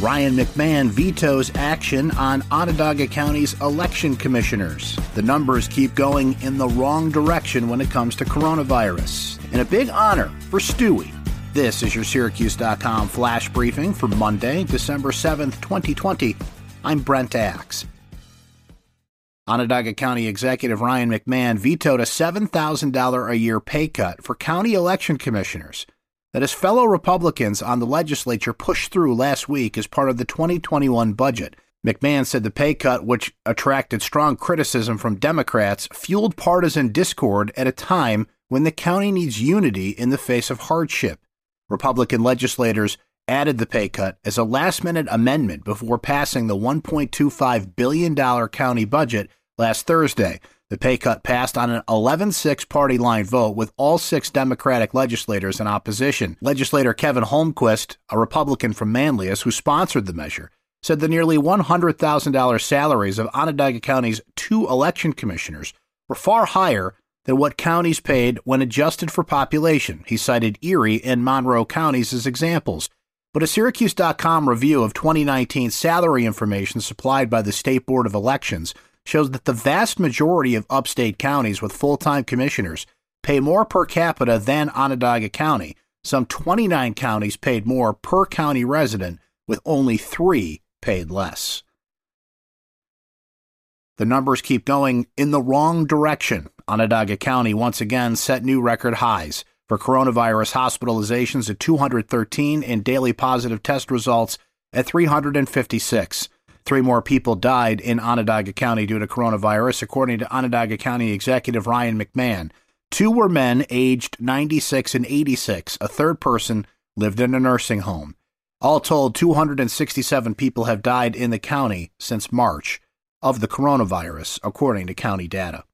Ryan McMahon vetoes action on Onondaga County's election commissioners. The numbers keep going in the wrong direction when it comes to coronavirus. And a big honor for Stewie. This is your Syracuse.com flash briefing for Monday, December 7th, 2020. I'm Brent Axe. Onondaga County Executive Ryan McMahon vetoed a $7,000 a year pay cut for county election commissioners that his fellow Republicans on the legislature pushed through last week as part of the 2021 budget. McMahon said the pay cut, which attracted strong criticism from Democrats, fueled partisan discord at a time when the county needs unity in the face of hardship. Republican legislators added the pay cut as a last minute amendment before passing the $1.25 billion county budget last Thursday. The pay cut passed on an 11 6 party line vote with all six Democratic legislators in opposition. Legislator Kevin Holmquist, a Republican from Manlius who sponsored the measure, said the nearly $100,000 salaries of Onondaga County's two election commissioners were far higher than what counties paid when adjusted for population. He cited Erie and Monroe counties as examples. But a Syracuse.com review of 2019 salary information supplied by the State Board of Elections shows that the vast majority of upstate counties with full time commissioners pay more per capita than Onondaga County. Some 29 counties paid more per county resident, with only three paid less. The numbers keep going in the wrong direction. Onondaga County once again set new record highs for coronavirus hospitalizations at 213 and daily positive test results at 356. Three more people died in Onondaga County due to coronavirus, according to Onondaga County Executive Ryan McMahon. Two were men aged 96 and 86. A third person lived in a nursing home. All told, 267 people have died in the county since March of the coronavirus, according to county data.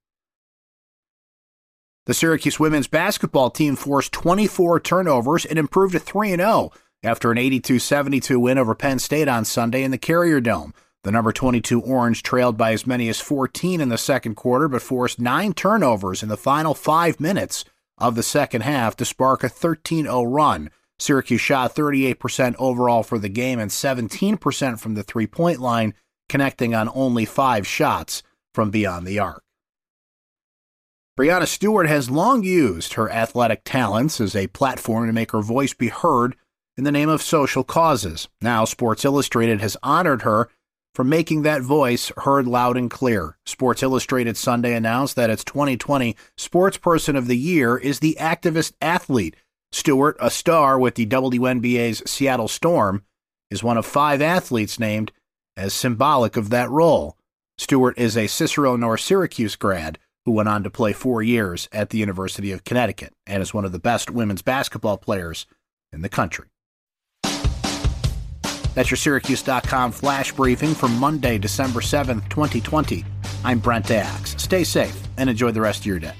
The Syracuse women's basketball team forced 24 turnovers and improved to 3 0 after an 82 72 win over Penn State on Sunday in the Carrier Dome. The number 22 Orange trailed by as many as 14 in the second quarter, but forced nine turnovers in the final five minutes of the second half to spark a 13 0 run. Syracuse shot 38% overall for the game and 17% from the three point line, connecting on only five shots from beyond the arc. Breanna Stewart has long used her athletic talents as a platform to make her voice be heard in the name of social causes. Now, Sports Illustrated has honored her for making that voice heard loud and clear. Sports Illustrated Sunday announced that its 2020 Sports Person of the Year is the activist athlete. Stewart, a star with the WNBA's Seattle Storm, is one of five athletes named as symbolic of that role. Stewart is a Cicero North Syracuse grad who went on to play four years at the University of Connecticut and is one of the best women's basketball players in the country. That's your Syracuse.com flash briefing for Monday, December 7th, 2020. I'm Brent Axe. Stay safe and enjoy the rest of your day.